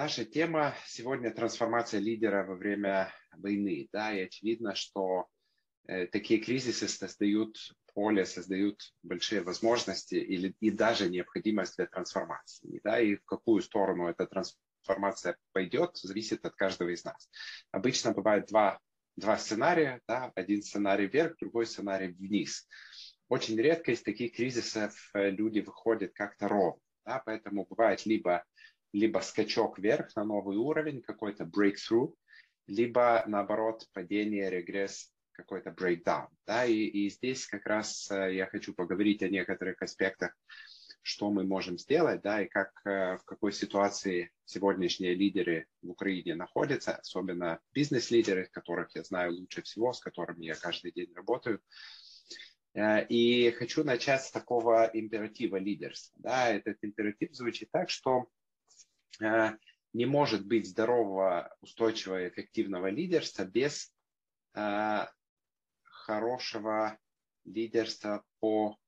наша тема сегодня трансформация лидера во время войны. Да, и очевидно, что э, такие кризисы создают поле, создают большие возможности или, и даже необходимость для трансформации. Да, и в какую сторону эта трансформация пойдет, зависит от каждого из нас. Обычно бывает два, два сценария. Да, один сценарий вверх, другой сценарий вниз. Очень редко из таких кризисов э, люди выходят как-то ровно. Да, поэтому бывает либо либо скачок вверх на новый уровень, какой-то breakthrough, либо наоборот падение, регресс, какой-то breakdown. Да? И, и здесь как раз э, я хочу поговорить о некоторых аспектах, что мы можем сделать, да, и как, э, в какой ситуации сегодняшние лидеры в Украине находятся, особенно бизнес-лидеры, которых я знаю лучше всего, с которыми я каждый день работаю. Э, и хочу начать с такого императива лидерства. Да, этот императив звучит так, что не может быть здорового, устойчивого, эффективного лидерства без э, хорошего лидерства по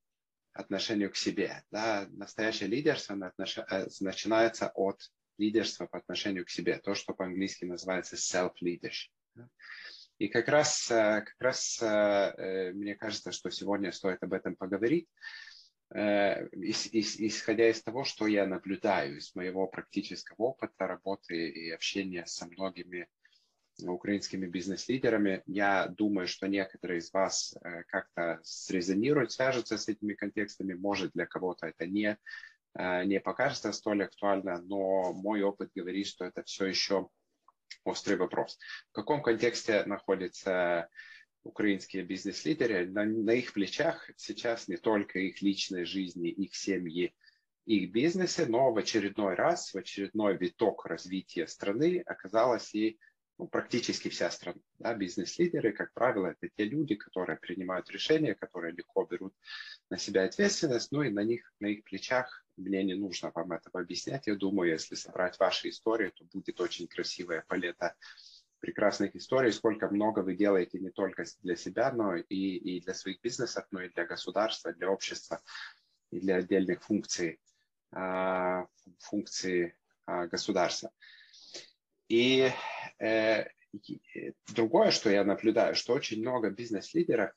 отношению к себе. Да? Настоящее лидерство э, начинается от лидерства по отношению к себе, то, что по-английски называется self-leadership. И как раз, как раз мне кажется, что сегодня стоит об этом поговорить, Э, исходя из того, что я наблюдаю, из моего практического опыта работы и общения со многими украинскими бизнес-лидерами, я думаю, что некоторые из вас э, как-то срезонируют, свяжутся с этими контекстами. Может, для кого-то это не, э, не покажется столь актуально, но мой опыт говорит, что это все еще острый вопрос. В каком контексте находится украинские бизнес-лидеры, на, на их плечах сейчас не только их личной жизни, их семьи, их бизнесы, но в очередной раз, в очередной виток развития страны оказалась и ну, практически вся страна. Да, бизнес-лидеры, как правило, это те люди, которые принимают решения, которые легко берут на себя ответственность, ну и на них, на их плечах мне не нужно вам этого объяснять. Я думаю, если собрать ваши истории, то будет очень красивая палета прекрасных историй, сколько много вы делаете не только для себя, но и, и для своих бизнесов, но и для государства, для общества и для отдельных функций, а, функций а, государства. И э, другое, что я наблюдаю, что очень много бизнес-лидеров,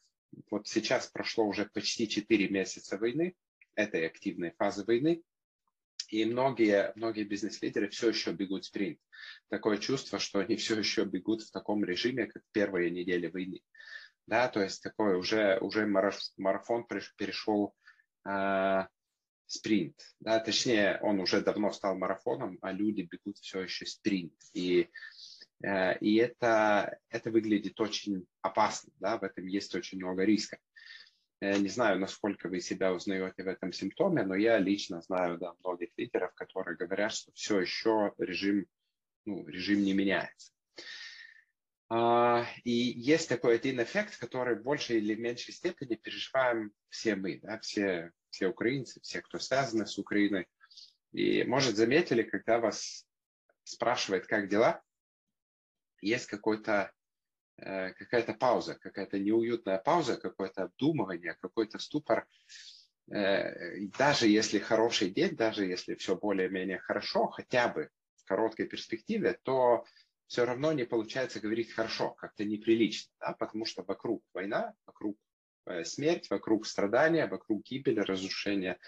вот сейчас прошло уже почти 4 месяца войны, этой активной фазы войны, и многие, многие бизнес-лидеры все еще бегут спринт. Такое чувство, что они все еще бегут в таком режиме, как первые недели войны. Да, то есть такой уже, уже марафон перешел э, спринт. Да, точнее, он уже давно стал марафоном, а люди бегут все еще спринт. И, э, и это, это выглядит очень опасно. Да, в этом есть очень много риска. Я не знаю, насколько вы себя узнаете в этом симптоме, но я лично знаю да, многих лидеров, которые говорят, что все еще режим, ну, режим не меняется. А, и есть такой один эффект, который в большей или меньшей степени переживаем все мы, да, все, все украинцы, все, кто связаны с Украиной. И, может, заметили, когда вас спрашивают, как дела, есть какой-то Э, какая-то пауза, какая-то неуютная пауза, какое-то обдумывание, какой-то ступор. Э, даже если хороший день, даже если все более-менее хорошо, хотя бы в короткой перспективе, то все равно не получается говорить хорошо, как-то неприлично, да, потому что вокруг война, вокруг э, смерть, вокруг страдания, вокруг гибели, разрушения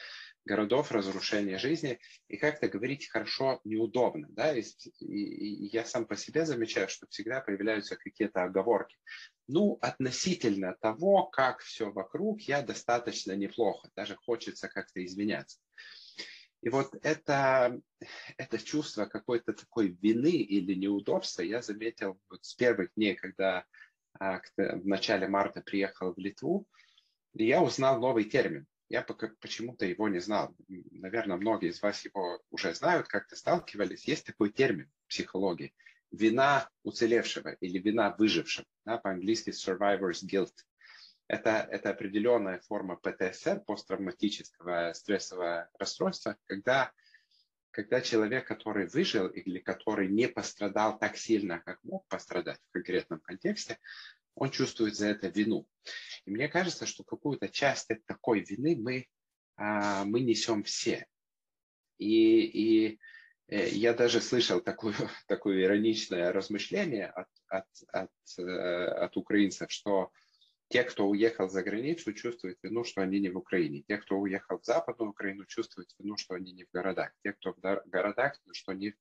городов, разрушения жизни, и как-то говорить хорошо неудобно. Да? И, и, и я сам по себе замечаю, что всегда появляются какие-то оговорки. Ну, относительно того, как все вокруг, я достаточно неплохо, даже хочется как-то извиняться. И вот это, это чувство какой-то такой вины или неудобства я заметил вот с первых дней, когда а, в начале марта приехал в Литву, и я узнал новый термин я пока почему-то его не знал. Наверное, многие из вас его уже знают, как-то сталкивались. Есть такой термин в психологии. Вина уцелевшего или вина выжившего. Да, по-английски survivor's guilt. Это, это определенная форма ПТСР, посттравматического стрессового расстройства, когда, когда человек, который выжил или который не пострадал так сильно, как мог пострадать в конкретном контексте, он чувствует за это вину. И мне кажется, что какую-то часть такой вины мы, а, мы несем все. И, и Э, я даже слышал такое, такое ироничное размышление от, от, от, э, от украинцев, что те, кто уехал за границу, чувствуют вину, что они не в Украине. Те, кто уехал в Западную Украину, чувствуют вину, что они не в городах. Те, кто в городах, что не,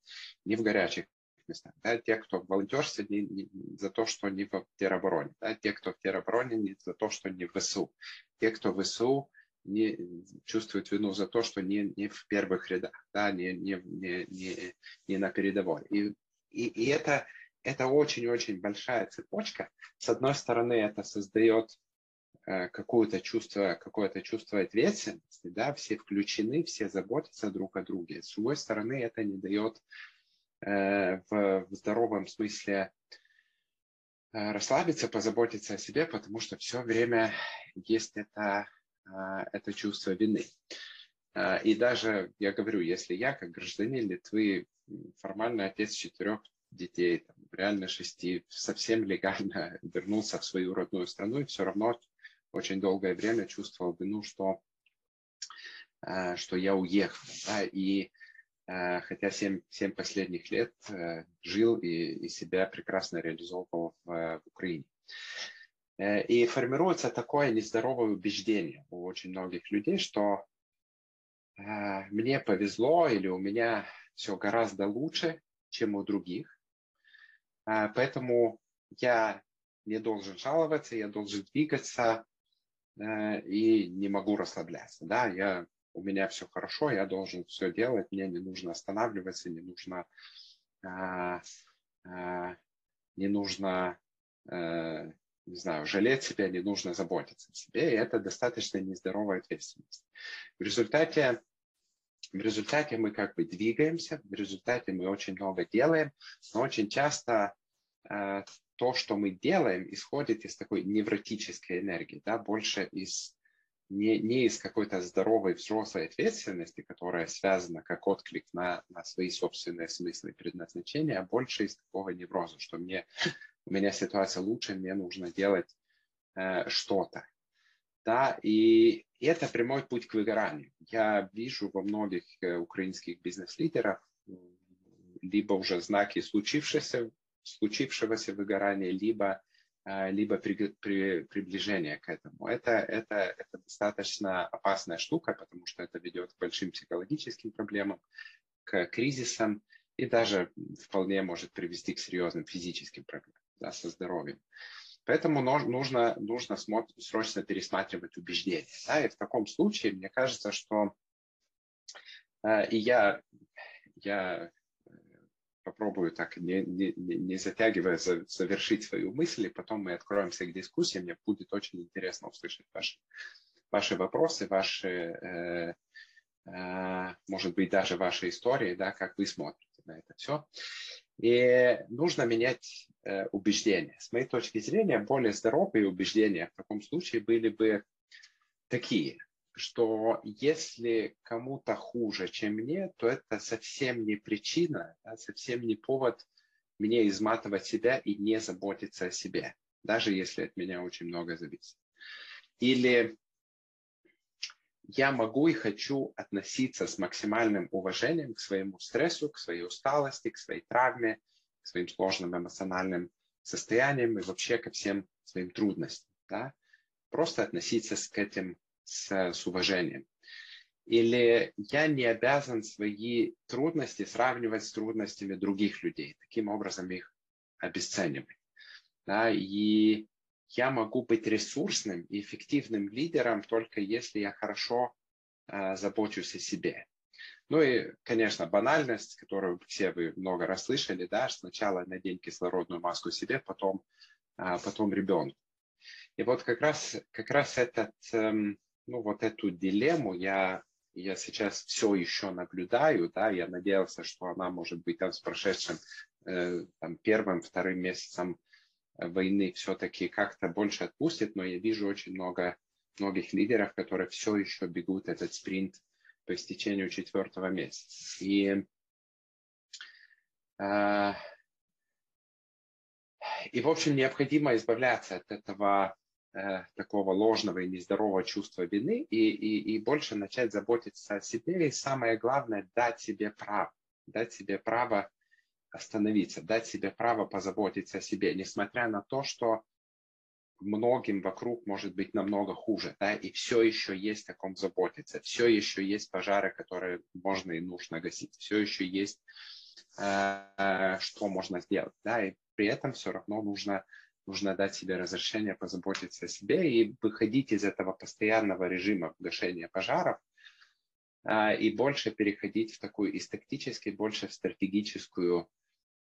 не в горячих местах. Да? Те, кто в волонтерстве, не, не, за то, что не в теробороне. Да? Те, кто в теробороне, не за то, что не в ВСУ. Те, кто в ВСУ, не чувствуют вину за то, что не, не в первых рядах, да? не, не, не, не, не на передовой. И, и, и это это очень-очень большая цепочка. С одной стороны, это создает э, какое-то чувство, какое-то чувство ответственности, да, все включены, все заботятся друг о друге. С другой стороны, это не дает в, в здоровом смысле э, расслабиться, позаботиться о себе, потому что все время есть это, э, это чувство вины. Э, и даже, я говорю, если я, как гражданин Литвы, формальный отец четырех детей, там, реально шести, совсем легально вернулся в свою родную страну и все равно очень долгое время чувствовал вину, что, э, что я уехал. Да, и э, хотя семь, семь последних лет э, жил и, и себя прекрасно реализовывал в, в Украине. И формируется такое нездоровое убеждение у очень многих людей, что мне повезло или у меня все гораздо лучше, чем у других. Поэтому я не должен жаловаться, я должен двигаться э, и не могу расслабляться. Да, я, у меня все хорошо, я должен все делать, мне не нужно останавливаться, не нужно, а, а, не нужно э, не знаю, жалеть себя, не нужно заботиться о себе, и это достаточно нездоровая ответственность. В результате в результате мы как бы двигаемся, в результате мы очень много делаем, но очень часто э, то, что мы делаем, исходит из такой невротической энергии, да, больше из не, не из какой-то здоровой взрослой ответственности, которая связана как отклик на, на свои собственные смыслы и предназначения, а больше из такого невроза, что мне, у меня ситуация лучше, мне нужно делать э, что-то. Да, и это прямой путь к выгоранию. Я вижу во многих э, украинских бизнес-лидерах либо уже знаки случившегося, случившегося выгорания, либо, либо при, при, приближение к этому. Это, это, это достаточно опасная штука, потому что это ведет к большим психологическим проблемам, к кризисам и даже вполне может привести к серьезным физическим проблемам да, со здоровьем. Поэтому нужно, нужно срочно пересматривать убеждения. Да? И в таком случае, мне кажется, что э, и я, я э, попробую так, не, не, не затягивая, завершить свою мысль, и потом мы откроемся к дискуссии. Мне будет очень интересно услышать ваши, ваши вопросы, ваши, э, э, может быть, даже ваши истории, да, как вы смотрите на это все. И нужно менять э, убеждения. С моей точки зрения, более здоровые убеждения в таком случае были бы такие, что если кому-то хуже, чем мне, то это совсем не причина, да, совсем не повод мне изматывать себя и не заботиться о себе, даже если от меня очень много зависит. Или я могу и хочу относиться с максимальным уважением к своему стрессу, к своей усталости, к своей травме, к своим сложным эмоциональным состояниям и вообще ко всем своим трудностям. Да? Просто относиться к этим с, с уважением. Или я не обязан свои трудности сравнивать с трудностями других людей, таким образом их обесценивать. Да? И я могу быть ресурсным и эффективным лидером только если я хорошо э, забочусь о себе. Ну и, конечно, банальность, которую все вы много раз слышали, да, сначала надень кислородную маску себе, потом, э, потом ребенку. И вот как раз, как раз этот, э, ну вот эту дилемму я, я сейчас все еще наблюдаю, да, я надеялся, что она может быть там с прошедшим э, там, первым, вторым месяцем войны все-таки как-то больше отпустит, но я вижу очень много многих лидеров, которые все еще бегут этот спринт по истечению четвертого месяца. И, э, и в общем, необходимо избавляться от этого э, такого ложного и нездорового чувства вины и, и, и больше начать заботиться о себе. И самое главное, дать себе право. дать себе право остановиться, дать себе право позаботиться о себе, несмотря на то, что многим вокруг может быть намного хуже, да, и все еще есть о ком заботиться, все еще есть пожары, которые можно и нужно гасить, все еще есть э, что можно сделать, да, и при этом все равно нужно, нужно дать себе разрешение позаботиться о себе и выходить из этого постоянного режима гашения пожаров э, и больше переходить в такую из тактической, больше в стратегическую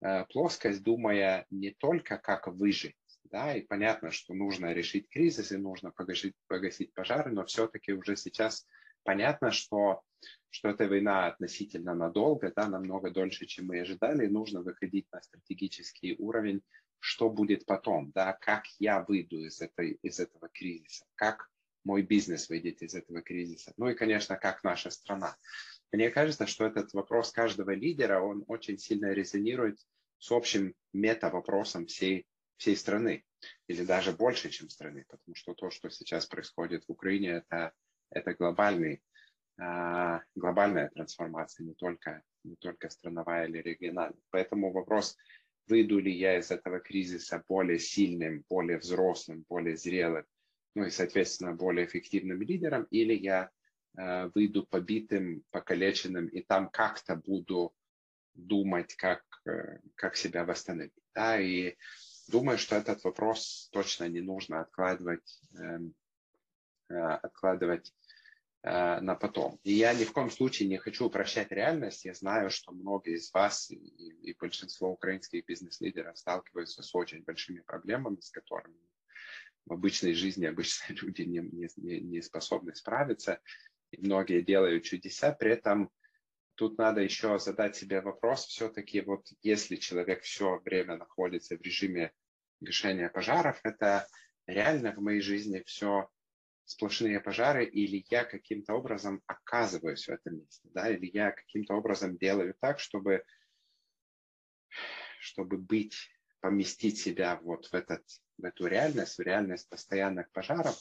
э, плоскость, думая не только как выжить, да, и понятно, что нужно решить кризис и нужно погасить, погасить пожары, но все-таки уже сейчас понятно, что, что эта война относительно надолго, да, намного дольше, чем мы ожидали, и нужно выходить на стратегический уровень, что будет потом, да, как я выйду из, этой, из этого кризиса, как мой бизнес выйдет из этого кризиса, ну и, конечно, как наша страна. Мне кажется, что этот вопрос каждого лидера, он очень сильно резонирует с общим мета-вопросом всей всей страны, или даже больше, чем страны, потому что то, что сейчас происходит в Украине, это, это глобальный, а, глобальная трансформация, не только, не только страновая или региональная. Поэтому вопрос, выйду ли я из этого кризиса более сильным, более взрослым, более зрелым, ну и, соответственно, более эффективным лидером, или я э, выйду побитым, покалеченным, и там как-то буду думать, как, э, как себя восстановить. Да? И Думаю, что этот вопрос точно не нужно откладывать, эм, э, откладывать на потом. И я ни в коем случае не хочу упрощать реальность. Я знаю, что многие из вас и, и большинство украинских бизнес-лидеров сталкиваются с очень большими проблемами, с которыми в обычной жизни обычные люди не, не, не способны справиться. И многие делают чудеса, при этом тут надо еще задать себе вопрос, все-таки вот если человек все время находится в режиме гашения пожаров, это реально в моей жизни все сплошные пожары, или я каким-то образом оказываюсь в этом месте, да, или я каким-то образом делаю так, чтобы, чтобы быть, поместить себя вот в, этот, в эту реальность, в реальность постоянных пожаров,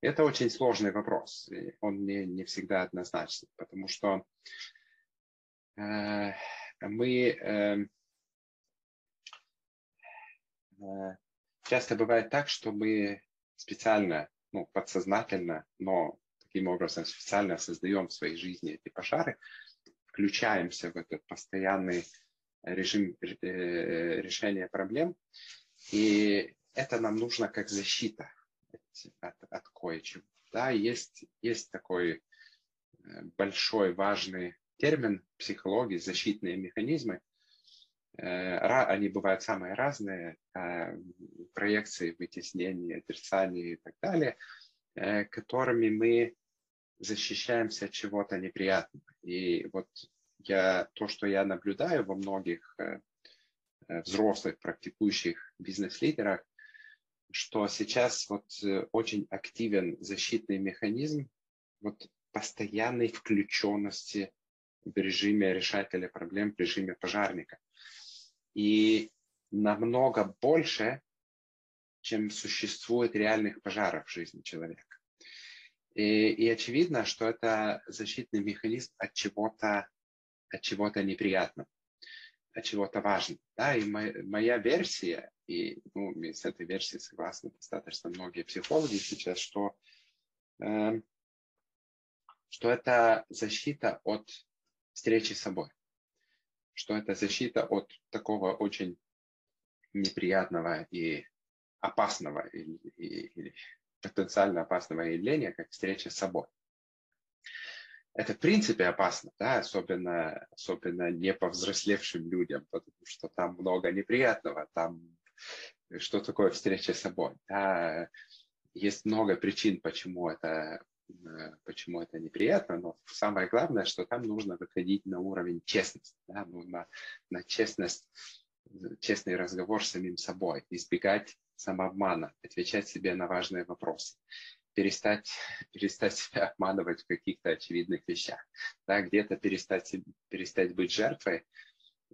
это очень сложный вопрос. И он не, не всегда однозначный, потому что Э, мы э, э, часто бывает так, что мы специально, ну, подсознательно, но таким образом специально создаем в своей жизни эти пожары, включаемся в этот постоянный режим решения проблем, и это нам нужно как защита от, от кое-чего. Да, есть, есть такой большой, важный термин психологии, защитные механизмы. Э, они бывают самые разные, э, проекции, вытеснения, отрицания и так далее, э, которыми мы защищаемся от чего-то неприятного. И вот я, то, что я наблюдаю во многих взрослых практикующих бизнес-лидерах, что сейчас вот очень активен защитный механизм вот постоянной включенности в режиме решателя проблем, в режиме пожарника. И намного больше, чем существует реальных пожаров в жизни человека. И, и очевидно, что это защитный механизм от чего-то от чего-то неприятного, от чего-то важного. Да? И моя, моя версия, и ну, с этой версией согласны достаточно многие психологи сейчас, что, э, что это защита от встречи с собой. Что это защита от такого очень неприятного и опасного или, или потенциально опасного явления, как встреча с собой. Это в принципе опасно, да, особенно, особенно не повзрослевшим людям, потому что там много неприятного, там что такое встреча с собой. Да, есть много причин, почему это почему это неприятно, но самое главное, что там нужно выходить на уровень честности, да, ну, на, на честность, честный разговор с самим собой, избегать самообмана, отвечать себе на важные вопросы, перестать, перестать себя обманывать в каких-то очевидных вещах, да, где-то перестать, перестать быть жертвой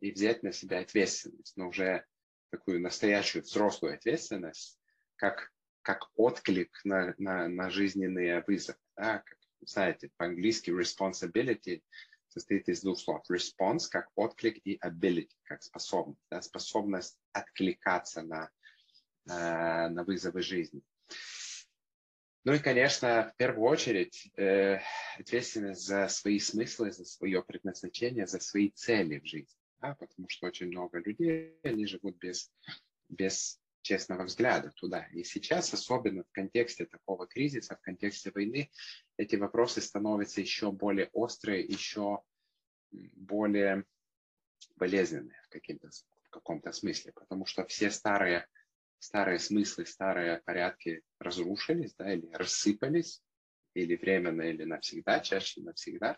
и взять на себя ответственность, но уже такую настоящую взрослую ответственность, как как отклик на, на, на жизненные вызовы. Да? Как, знаете, по-английски responsibility состоит из двух слов. Response как отклик и ability как способность. Да, способность откликаться на, э, на вызовы жизни. Ну и, конечно, в первую очередь э, ответственность за свои смыслы, за свое предназначение, за свои цели в жизни. Да, потому что очень много людей, они живут без, без честного взгляда туда. И сейчас, особенно в контексте такого кризиса, в контексте войны, эти вопросы становятся еще более острые, еще более болезненные в, в каком-то смысле, потому что все старые, старые смыслы, старые порядки разрушились да, или рассыпались, или временно, или навсегда, чаще навсегда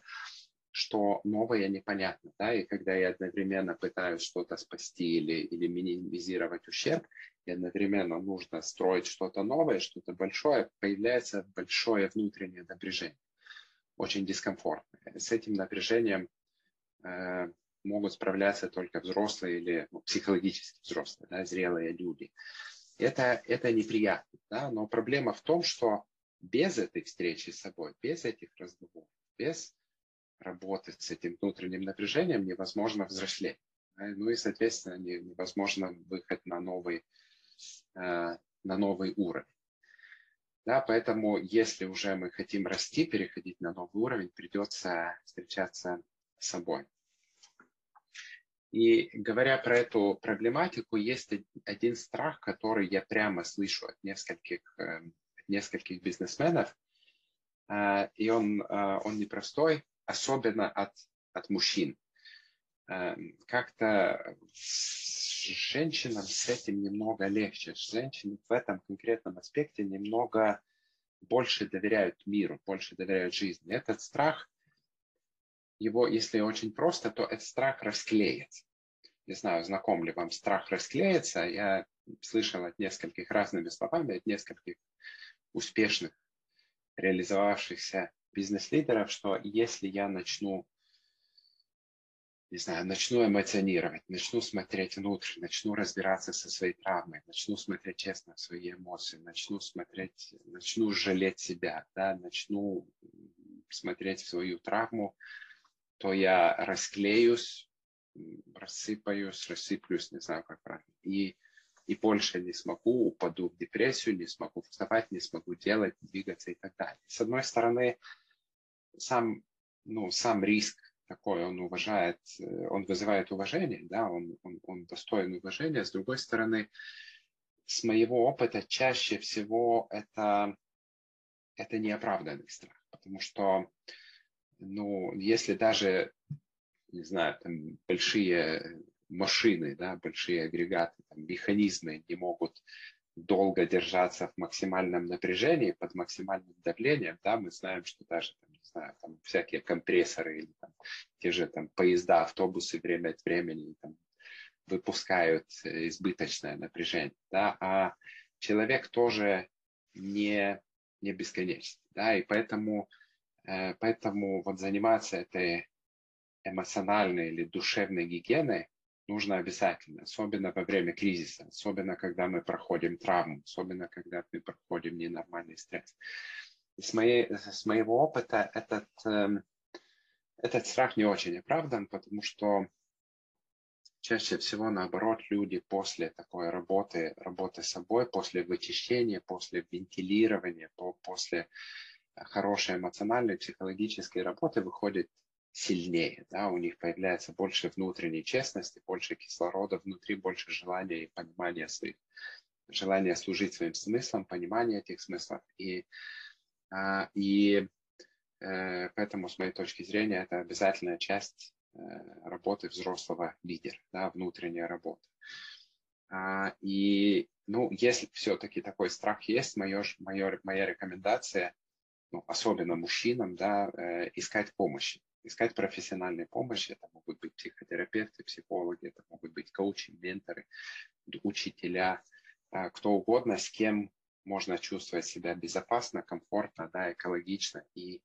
что новое непонятно, да, и когда я одновременно пытаюсь что-то спасти или, или минимизировать ущерб, и одновременно нужно строить что-то новое, что-то большое, появляется большое внутреннее напряжение, очень дискомфортное. С этим напряжением э, могут справляться только взрослые или ну, психологически взрослые, да, зрелые люди. Это, это неприятно, да, но проблема в том, что без этой встречи с собой, без этих разговоров, без работы с этим внутренним напряжением невозможно взрослеть. Ну и, соответственно, невозможно выход на новый, э, на новый уровень. Да, поэтому, если уже мы хотим расти, переходить на новый уровень, придется встречаться с собой. И говоря про эту проблематику, есть один страх, который я прямо слышу от нескольких, э, нескольких бизнесменов. Э, и он, он непростой, особенно от, от мужчин. Эм, как-то женщинам с этим немного легче. Женщины в этом конкретном аспекте немного больше доверяют миру, больше доверяют жизни. Этот страх, его, если очень просто, то этот страх расклеится. Не знаю, знаком ли вам страх расклеится. Я слышал от нескольких разными словами, от нескольких успешных, реализовавшихся бизнес-лидеров, что если я начну, не знаю, начну эмоционировать, начну смотреть внутрь, начну разбираться со своей травмой, начну смотреть честно в свои эмоции, начну смотреть, начну жалеть себя, да, начну смотреть в свою травму, то я расклеюсь, рассыпаюсь, рассыплюсь, не знаю, как правильно. И и больше не смогу, упаду в депрессию, не смогу вставать, не смогу делать, двигаться и так далее. С одной стороны, сам, ну, сам риск такой, он уважает, э, он вызывает уважение, да, он, он, он достоин уважения. С другой стороны, с моего опыта чаще всего это, это неоправданный страх, потому что, ну, если даже, не знаю, там большие машины, да, большие агрегаты, там, механизмы не могут долго держаться в максимальном напряжении, под максимальным давлением, да, мы знаем, что даже там, знаю, там всякие компрессоры или там, те же там поезда, автобусы время от времени там, выпускают э, избыточное напряжение, да, а человек тоже не, не бесконечный, да, и поэтому, э, поэтому вот заниматься этой эмоциональной или душевной гигиеной нужно обязательно, особенно во время кризиса, особенно когда мы проходим травму, особенно когда мы проходим ненормальный стресс с, моей, с моего опыта этот, эм, этот страх не очень оправдан, потому что чаще всего наоборот люди после такой работы, работы с собой, после вычищения, после вентилирования, после хорошей эмоциональной, психологической работы выходят сильнее, да, у них появляется больше внутренней честности, больше кислорода внутри, больше желания и понимания своих, желания служить своим смыслам, понимания этих смыслов. И и э, поэтому, с моей точки зрения, это обязательная часть э, работы взрослого лидера, да, внутренняя работа. А, и, ну, если все-таки такой страх есть, моё, моё, моя рекомендация, ну, особенно мужчинам, да, э, искать помощи, искать профессиональной помощи. Это могут быть психотерапевты, психологи, это могут быть коучи, менторы, учителя, а, кто угодно, с кем можно чувствовать себя безопасно, комфортно, да, экологично и,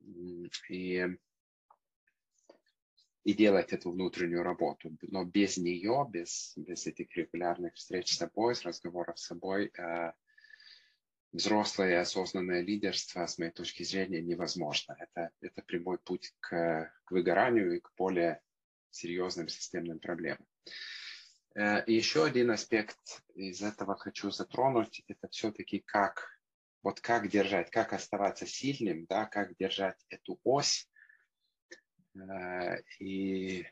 и, и делать эту внутреннюю работу. Но без нее, без, без этих регулярных встреч с собой, с разговоров с собой, э, взрослое осознанное лидерство, с моей точки зрения, невозможно. Это, это прямой путь к, к выгоранию и к более серьезным системным проблемам. Э, еще один аспект из этого хочу затронуть, это все-таки как, вот как держать, как оставаться сильным, да, как держать эту ось э, и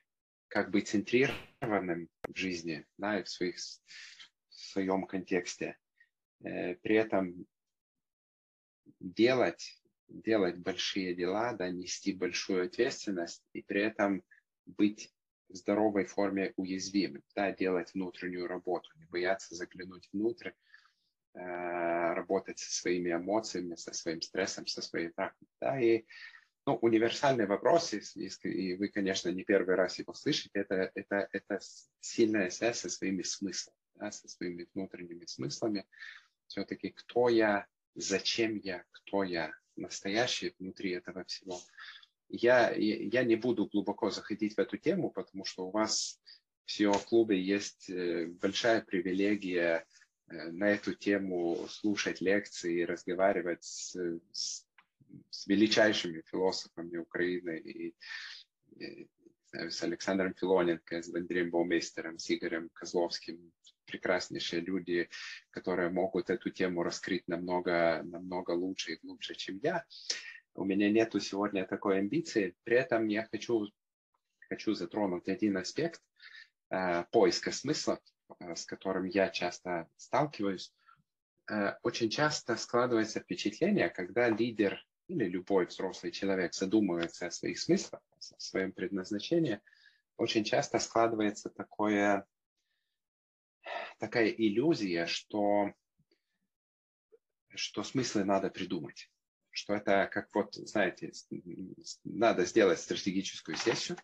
как быть центрированным в жизни, да, и в, своих, в своем контексте. Э, при этом делать, делать большие дела, да, нести большую ответственность и при этом быть здоровой форме уязвимым, да, делать внутреннюю работу, не бояться заглянуть внутрь, э, работать со своими эмоциями, со своим стрессом, со своей травмой. Да, и ну, универсальный вопрос, и, и вы, конечно, не первый раз его слышите, это, это, это сильная связь со своими смыслами, да, со своими внутренними смыслами. Все-таки кто я, зачем я, кто я, настоящий внутри этого всего. Я, я не буду глубоко заходить в эту тему, потому что у вас в SEO-клубе есть э, большая привилегия э, на эту тему слушать лекции и разговаривать с, с, с величайшими философами Украины и, и с Александром Филоненко, с Андреем Баумейстером, с Игорем Козловским, прекраснейшие люди, которые могут эту тему раскрыть намного, намного лучше и глубже, чем я. У меня нету сегодня такой амбиции. При этом я хочу, хочу затронуть один аспект э, поиска смысла, э, с которым я часто сталкиваюсь. Э, очень часто складывается впечатление, когда лидер или любой взрослый человек задумывается о своих смыслах, о своем предназначении, очень часто складывается такое такая иллюзия, что, что смыслы надо придумать. Что это как вот, знаете, надо сделать стратегическую сессию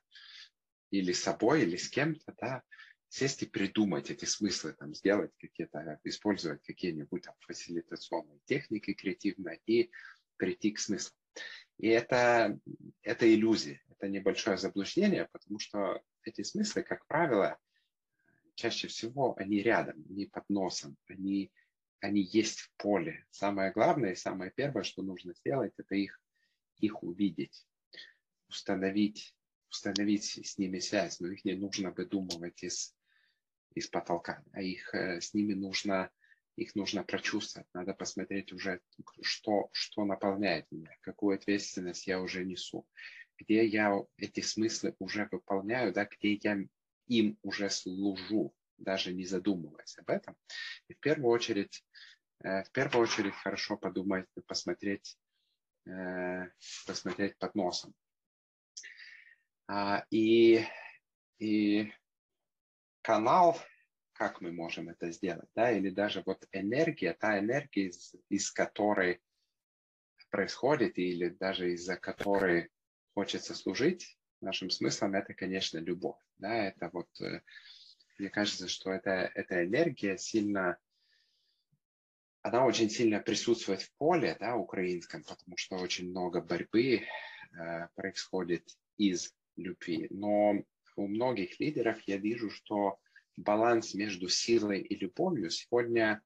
или с собой, или с кем-то, да, сесть и придумать эти смыслы, там, сделать какие-то, использовать какие-нибудь там фасилитационные техники креативные и прийти к смыслу. И это, это иллюзия, это небольшое заблуждение, потому что эти смыслы, как правило, чаще всего они рядом, они под носом, они, они есть в поле. Самое главное и самое первое, что нужно сделать, это их, их увидеть, установить, установить с ними связь. Но их не нужно выдумывать из, из потолка, а их, э, с ними нужно, их нужно прочувствовать. Надо посмотреть уже, что, что наполняет меня, какую ответственность я уже несу, где я эти смыслы уже выполняю, да, где я им уже служу, даже не задумываясь об этом. И в первую очередь, э, в первую очередь хорошо подумать, посмотреть, э, посмотреть под носом. А, и, и канал, как мы можем это сделать, да, или даже вот энергия, та энергия, из, из которой происходит, или даже из-за которой хочется служить, нашим смыслом это, конечно, любовь. Да, это вот, э, мне кажется, что это, эта энергия сильно, она очень сильно присутствует в поле, да, украинском, потому что очень много борьбы э, происходит из любви. Но у многих лидеров я вижу, что баланс между силой и любовью сегодня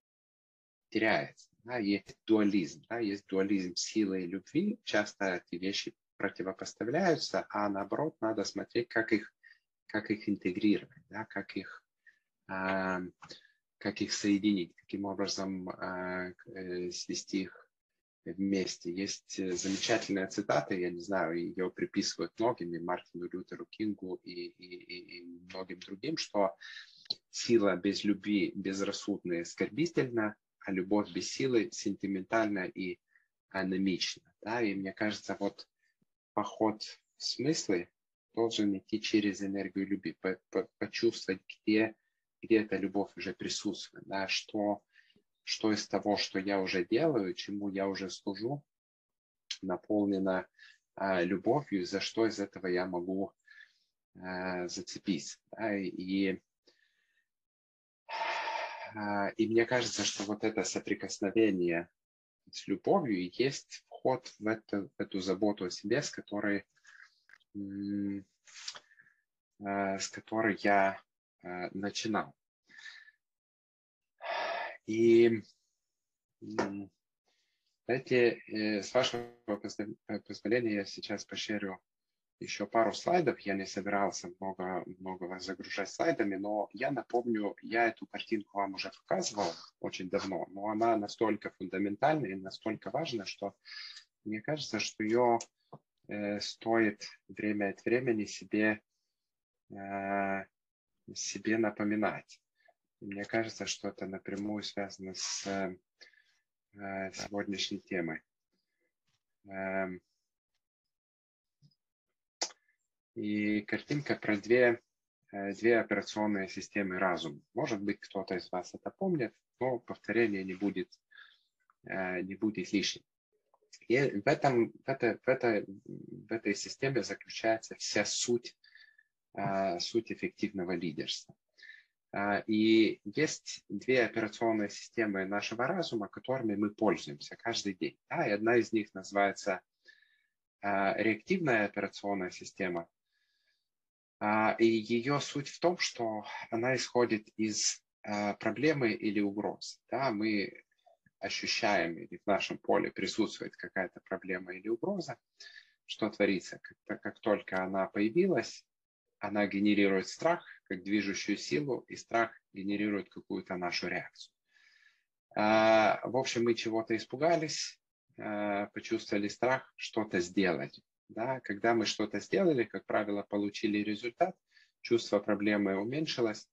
теряется. Да, есть дуализм, да, есть дуализм силы и любви. Часто эти вещи противопоставляются, а наоборот надо смотреть, как их, как их интегрировать, да, как, их, как их соединить, каким образом э, свести их вместе. Есть замечательная цитата, я не знаю, ее приписывают многим, и Мартину Лютеру Кингу, и, и, и многим другим, что сила без любви безрассудна и оскорбительна, а любовь без силы сентиментальна и анемична. Да? И мне кажется, вот поход в смыслы должен идти через энергию любви, по, по, почувствовать, где, где эта любовь уже присутствует, да, что, что из того, что я уже делаю, чему я уже служу, наполнено а, любовью, за что из этого я могу а, зацепиться. Да, и, а, и мне кажется, что вот это соприкосновение с любовью и есть вход в эту, в эту заботу о себе, с которой, э, с которой я начинал. И Эти, э, с вашего позволения я сейчас пошерю еще пару слайдов. Я не собирался много, много вас загружать слайдами, но я напомню, я эту картинку вам уже показывал очень давно, но она настолько фундаментальная и настолько важная, что мне кажется, что ее э, стоит время от времени себе, э, себе напоминать. Мне кажется, что это напрямую связано с э, сегодняшней темой. Эм, и картинка про две, э, две операционные системы разума. Может быть, кто-то из вас это помнит, но повторение не будет, э, не будет лишним. И в, этом, в, этой, в, этой, в этой системе заключается вся суть, э, суть эффективного лидерства. И есть две операционные системы нашего разума, которыми мы пользуемся каждый день. Да, и одна из них называется реактивная операционная система, а, и ее суть в том, что она исходит из а, проблемы или угроз. Да, мы ощущаем или в нашем поле присутствует какая-то проблема или угроза, что творится? Как, как только она появилась, она генерирует страх как движущую силу, и страх генерирует какую-то нашу реакцию. А, в общем, мы чего-то испугались, почувствовали страх, что-то сделать. Да? Когда мы что-то сделали, как правило, получили результат, чувство проблемы уменьшилось,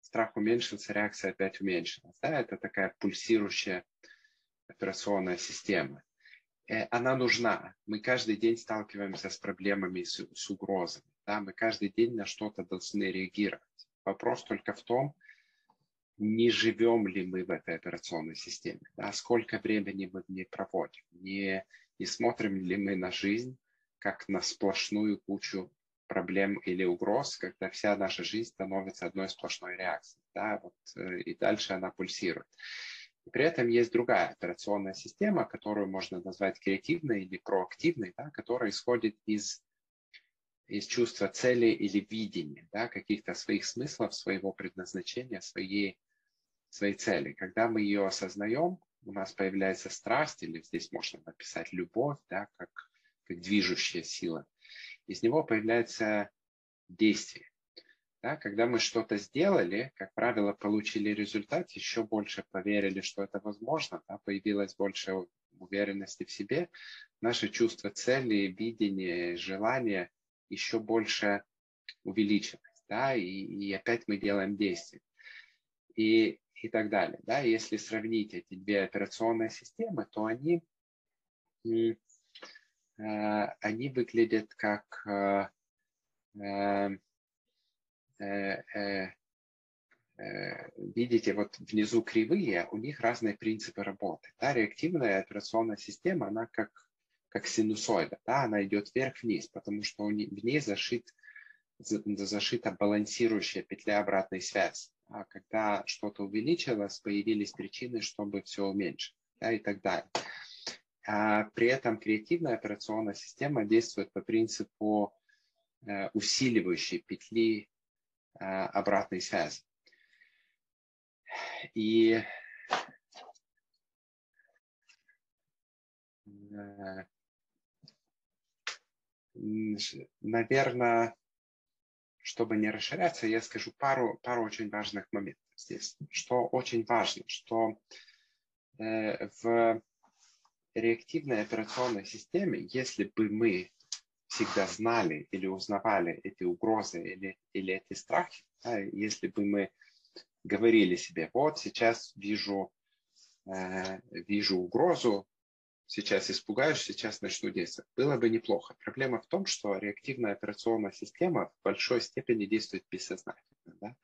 страх уменьшился, реакция опять уменьшилась. Да? Это такая пульсирующая операционная система. Э, она нужна. Мы каждый день сталкиваемся с проблемами, с, с угрозами. Да? Мы каждый день на что-то должны реагировать. Вопрос только в том, не живем ли мы в этой операционной системе, да? сколько времени мы в ней проводим, не, не смотрим ли мы на жизнь как на сплошную кучу проблем или угроз, когда вся наша жизнь становится одной сплошной реакцией. Да, вот, э, и дальше она пульсирует. И при этом есть другая операционная система, которую можно назвать креативной или проактивной, да, которая исходит из, из чувства цели или видения, да, каких-то своих смыслов, своего предназначения, своей, своей цели. Когда мы ее осознаем, у нас появляется страсть, или здесь можно написать любовь, да, как как движущая сила. Из него появляется действие. Да, когда мы что-то сделали, как правило, получили результат, еще больше поверили, что это возможно, да, появилось больше уверенности в себе, наше чувство цели, видение, желание еще больше увеличилось. Да, и, и опять мы делаем действие. И, и так далее. Да. Если сравнить эти две операционные системы, то они Э, они выглядят как э, э, видите, вот внизу кривые, у них разные принципы работы. Да, реактивная операционная система, она как, как синусоида, да, она идет вверх-вниз, потому что в ней зашит, зашита балансирующая петля обратной связи. А когда что-то увеличилось, появились причины, чтобы все уменьшить да, и так далее. А при этом креативная операционная система действует по принципу э, усиливающей петли э, обратной связи. И э, наверное, чтобы не расширяться, я скажу пару, пару очень важных моментов здесь. Что очень важно, что в реактивной операционной системе, если бы мы всегда знали или узнавали эти угрозы или, или эти страхи, да, если бы мы говорили себе, вот сейчас вижу, э, вижу угрозу, сейчас испугаюсь, сейчас начну действовать. Было бы неплохо. Проблема в том, что реактивная операционная система в большой степени действует бессознательно. Да?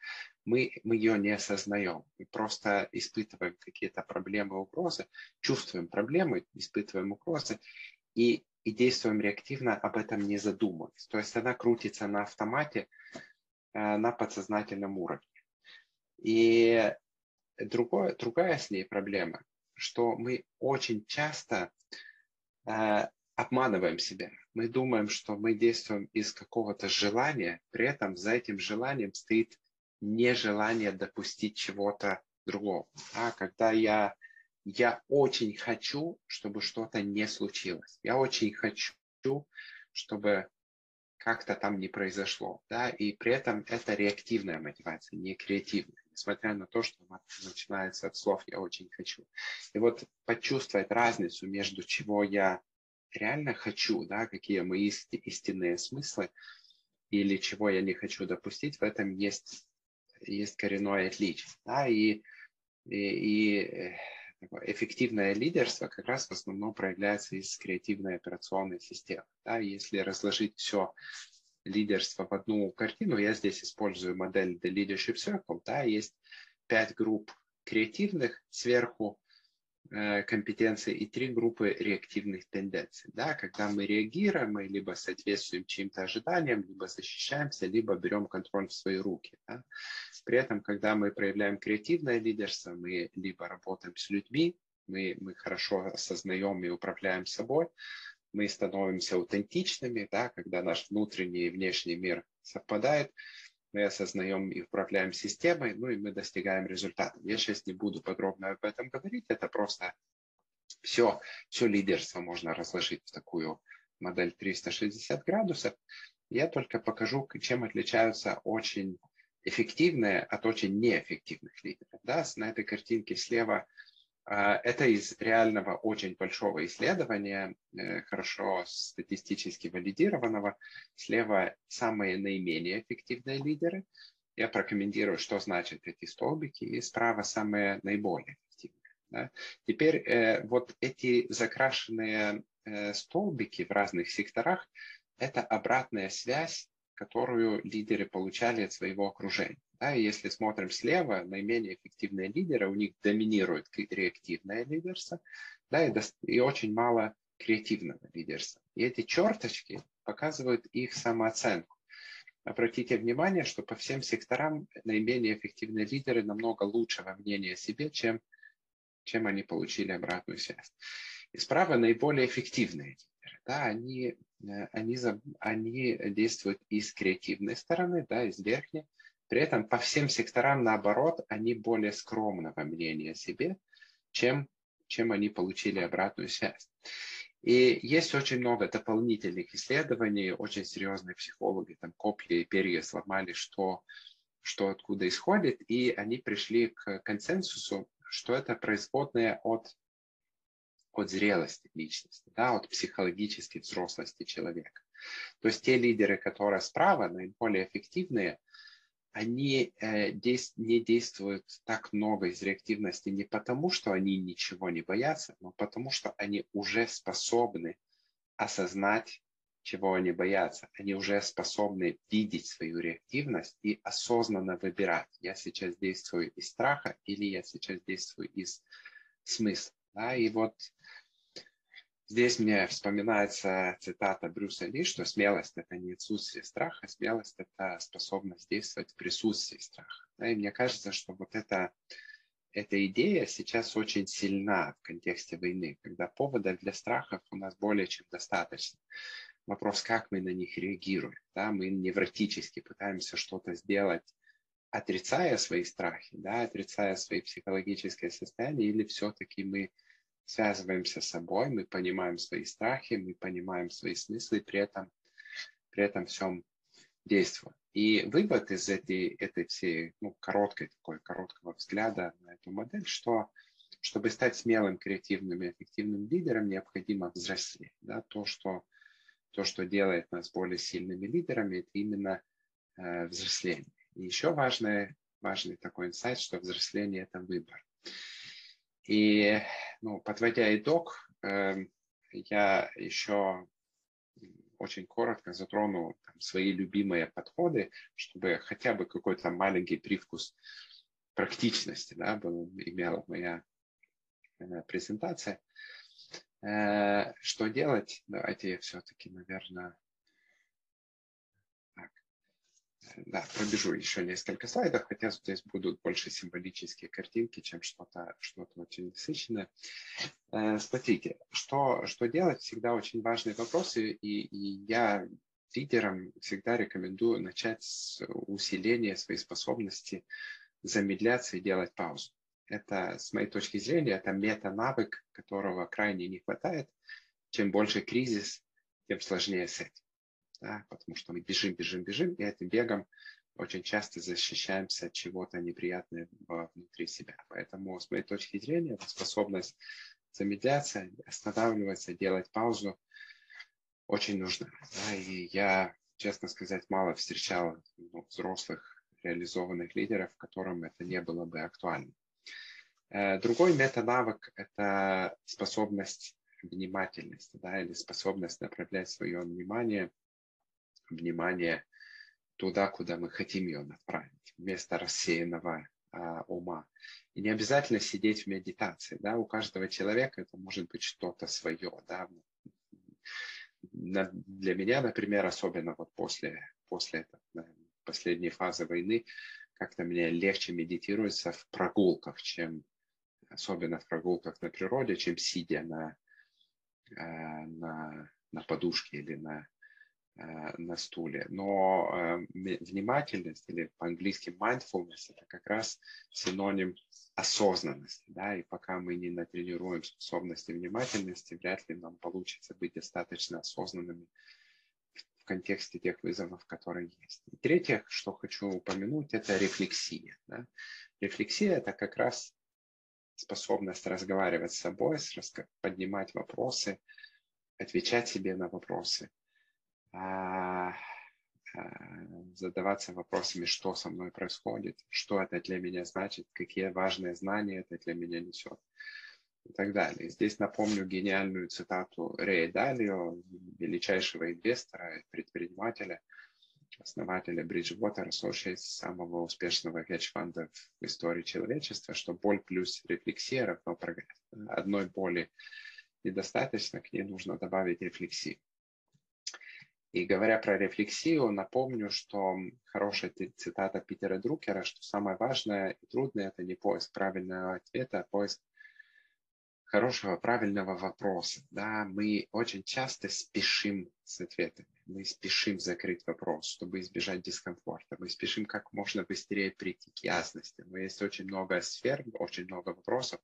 Мы, мы ее не осознаем. Мы просто испытываем какие-то проблемы, угрозы, чувствуем проблемы, испытываем угрозы и, и действуем реактивно, об этом не задумываясь. То есть она крутится на автомате, э, на подсознательном уровне. И другое, другая с ней проблема – что мы очень часто э, обманываем себя. Мы думаем, что мы действуем из какого-то желания, при этом за этим желанием стоит нежелание допустить чего-то другого. А когда я я очень хочу, чтобы что-то не случилось. Я очень хочу, чтобы как-то там не произошло. Да? И при этом это реактивная мотивация, не креативная, несмотря на то, что она начинается от слов «я очень хочу». И вот почувствовать разницу между чего я реально хочу, да, какие мои истинные смыслы, или чего я не хочу допустить, в этом есть, есть коренное отличие. Да? И, и, и э, эффективное лидерство как раз в основном проявляется из креативной операционной системы. Да? Если разложить все лидерство в одну картину, я здесь использую модель The Leadership Circle, да, есть пять групп креативных сверху, Э, компетенции и три группы реактивных тенденций. Да, когда мы реагируем, мы либо соответствуем чьим-то ожиданиям, либо защищаемся, либо берем контроль в свои руки. Да. При этом, когда мы проявляем креативное лидерство, мы либо работаем с людьми, мы, мы хорошо осознаем и управляем собой, мы становимся аутентичными, да, когда наш внутренний и внешний мир совпадает, мы осознаем и управляем системой, ну и мы достигаем результата. Я сейчас не буду подробно об этом говорить, это просто все, все лидерство можно разложить в такую модель 360 градусов. Я только покажу, чем отличаются очень эффективные от очень неэффективных лидеров. Да, на этой картинке слева это из реального очень большого исследования, э, хорошо статистически валидированного. Слева самые наименее эффективные лидеры. Я прокомментирую, что значат эти столбики, и справа самые наиболее эффективные. Да. Теперь э, вот эти закрашенные э, столбики в разных секторах – это обратная связь которую лидеры получали от своего окружения. Да, и если смотрим слева, наименее эффективные лидеры, у них доминирует реактивное лидерство, да, и, и очень мало креативного лидерства. И эти черточки показывают их самооценку. Обратите внимание, что по всем секторам наименее эффективные лидеры намного лучшего мнения о себе, чем, чем они получили обратную связь. И справа наиболее эффективные лидеры. Да, они они, они действуют из креативной стороны, да, из верхней. При этом по всем секторам, наоборот, они более скромного мнения о себе, чем, чем они получили обратную связь. И есть очень много дополнительных исследований, очень серьезные психологи, там копья и перья сломали, что, что откуда исходит, и они пришли к консенсусу, что это производное от от зрелости личности, да, от психологической взрослости человека. То есть те лидеры, которые справа, наиболее эффективные, они э, действ, не действуют так много из реактивности не потому, что они ничего не боятся, но потому, что они уже способны осознать, чего они боятся. Они уже способны видеть свою реактивность и осознанно выбирать, я сейчас действую из страха или я сейчас действую из смысла. Да? И вот Здесь мне вспоминается цитата Брюса Ли, что смелость – это не отсутствие страха, смелость – это способность действовать в присутствии страха. Да, и мне кажется, что вот эта, эта идея сейчас очень сильна в контексте войны, когда поводов для страхов у нас более чем достаточно. Вопрос, как мы на них реагируем. Да? Мы невротически пытаемся что-то сделать, отрицая свои страхи, да? отрицая свои психологические состояния, или все-таки мы связываемся с собой, мы понимаем свои страхи, мы понимаем свои смыслы, при этом, при этом всем действуем. И вывод из этой, этой всей ну, короткой, такой короткого взгляда на эту модель, что чтобы стать смелым, креативным и эффективным лидером, необходимо взрослеть. Да? То, что, то, что делает нас более сильными лидерами, это именно э, взросление. И еще важный, важный такой инсайт, что взросление – это выбор. И, ну, подводя итог, э, я еще очень коротко затрону там, свои любимые подходы, чтобы хотя бы какой-то маленький привкус практичности да, имела моя э, презентация. Э, что делать? Давайте я все-таки, наверное, да, пробежу еще несколько слайдов, хотя здесь будут больше символические картинки, чем что-то что очень насыщенное. Э, смотрите, что, что делать, всегда очень важные вопросы, и, и я лидерам всегда рекомендую начать с усиления своей способности замедляться и делать паузу. это, с моей точки зрения, это мета-навык, которого крайне не хватает. Чем больше кризис, тем сложнее с этим. Да? Потому что мы бежим, бежим, бежим, и этим бегом очень часто защищаемся от чего-то неприятного внутри себя. Поэтому, с моей точки зрения, это способность замедляться, останавливаться, делать паузу очень нужна. Да? И я, честно сказать, мало встречал ну, взрослых реализованных лидеров, которым это не было бы актуально. Э, другой мета-навык – это способность внимательности, да, или способность направлять свое внимание, внимание туда, куда мы хотим ее направить, вместо рассеянного а, ума. И не обязательно сидеть в медитации, да, у каждого человека это может быть что-то свое, да. Для меня, например, особенно вот после, после этой последней фазы войны, как-то мне легче медитируется в прогулках, чем особенно в прогулках на природе, чем сидя на, э, на, на подушке или на, на стуле. Но э, внимательность или по-английски mindfulness это как раз синоним осознанности. Да? И пока мы не натренируем способности внимательности, вряд ли нам получится быть достаточно осознанными в контексте тех вызовов, которые есть. И третье, что хочу упомянуть, это рефлексия. Да? Рефлексия – это как раз способность разговаривать с собой, поднимать вопросы, отвечать себе на вопросы, задаваться вопросами, что со мной происходит, что это для меня значит, какие важные знания это для меня несет и так далее. Здесь напомню гениальную цитату Рэя Далио, величайшего инвестора, предпринимателя – основателя Bridgewater Associates, самого успешного хедж-фонда в истории человечества, что боль плюс рефлексия равно прогресс. Одной боли недостаточно, к ней нужно добавить рефлексию. И говоря про рефлексию, напомню, что хорошая цитата Питера Друкера, что самое важное и трудное – это не поиск правильного ответа, а поиск хорошего, правильного вопроса. Да, мы очень часто спешим с ответами. Мы спешим закрыть вопрос, чтобы избежать дискомфорта. Мы спешим как можно быстрее прийти к ясности. Но есть очень много сфер, очень много вопросов,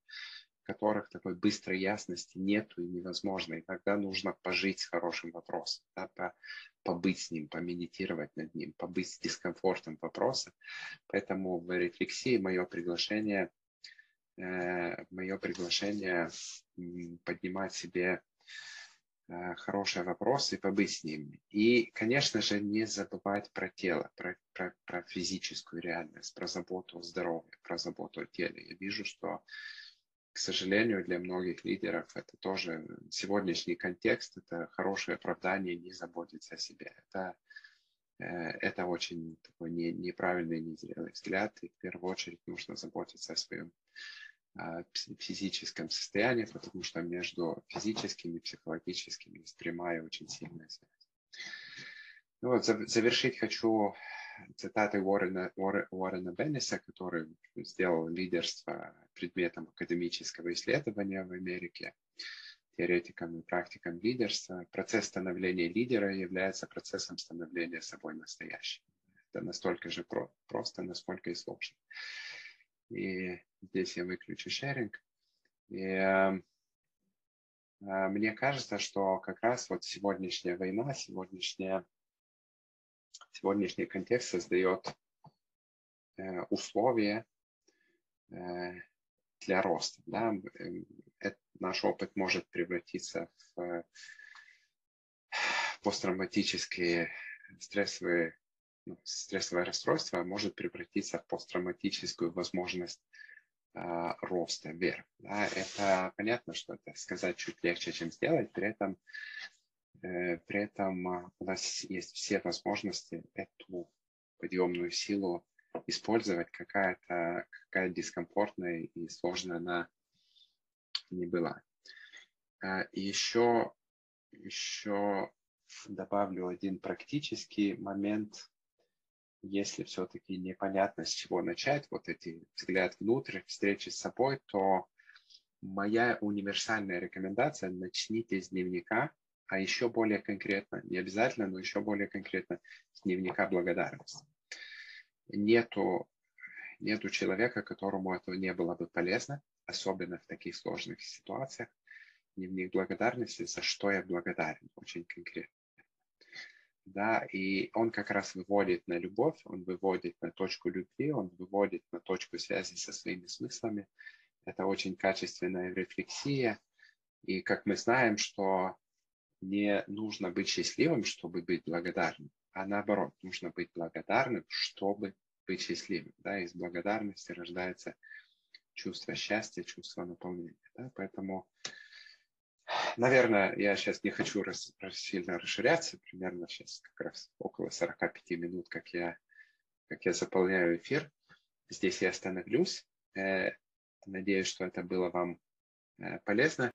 которых такой быстрой ясности нету и невозможно. И тогда нужно пожить с хорошим вопросом, да, по, побыть с ним, помедитировать над ним, побыть с дискомфортом вопроса. Поэтому в рефлексии мое приглашение – Э, мое приглашение поднимать себе э, хорошие вопросы и побыть с ним. И, конечно же, не забывать про тело, про, про, про физическую реальность, про заботу о здоровье, про заботу о теле. Я вижу, что, к сожалению, для многих лидеров это тоже сегодняшний контекст, это хорошее оправдание не заботиться о себе. Это, э, это очень такой не, неправильный, незрелый взгляд, и в первую очередь нужно заботиться о своем физическом состоянии, потому что между физическим и психологическим есть прямая очень сильная связь. Ну вот, завершить хочу цитаты Уоррена, Уоррена Бенниса, который сделал лидерство предметом академического исследования в Америке, теоретиком и практиком лидерства. Процесс становления лидера является процессом становления собой настоящим. Это настолько же про, просто, насколько и сложно. И здесь я выключу шеринг. И э, мне кажется, что как раз вот сегодняшняя война, сегодняшняя, сегодняшний контекст создает э, условия э, для роста. Да? Это, наш опыт может превратиться в посттравматические стрессовые ну, стрессовое расстройство может превратиться в посттравматическую возможность э, роста вверх. Да, это понятно, что это сказать чуть легче, чем сделать, при этом, э, при этом у нас есть все возможности эту подъемную силу использовать, какая-то какая дискомфортная и сложная она не была. И еще, еще добавлю один практический момент если все-таки непонятно, с чего начать, вот эти взгляд внутрь, встречи с собой, то моя универсальная рекомендация – начните с дневника, а еще более конкретно, не обязательно, но еще более конкретно, с дневника благодарности. Нету, нету человека, которому это не было бы полезно, особенно в таких сложных ситуациях. Дневник благодарности, за что я благодарен, очень конкретно. Да, и он как раз выводит на любовь, он выводит на точку любви, он выводит на точку связи со своими смыслами. Это очень качественная рефлексия. И как мы знаем, что не нужно быть счастливым, чтобы быть благодарным, а наоборот, нужно быть благодарным, чтобы быть счастливым. Да? Из благодарности рождается чувство счастья, чувство наполнения. Да? Поэтому, наверное, я сейчас не хочу рас, сильно расширяться, примерно сейчас как раз около 45 минут, как я, как я заполняю эфир. Здесь я остановлюсь. Э, надеюсь, что это было вам э, полезно.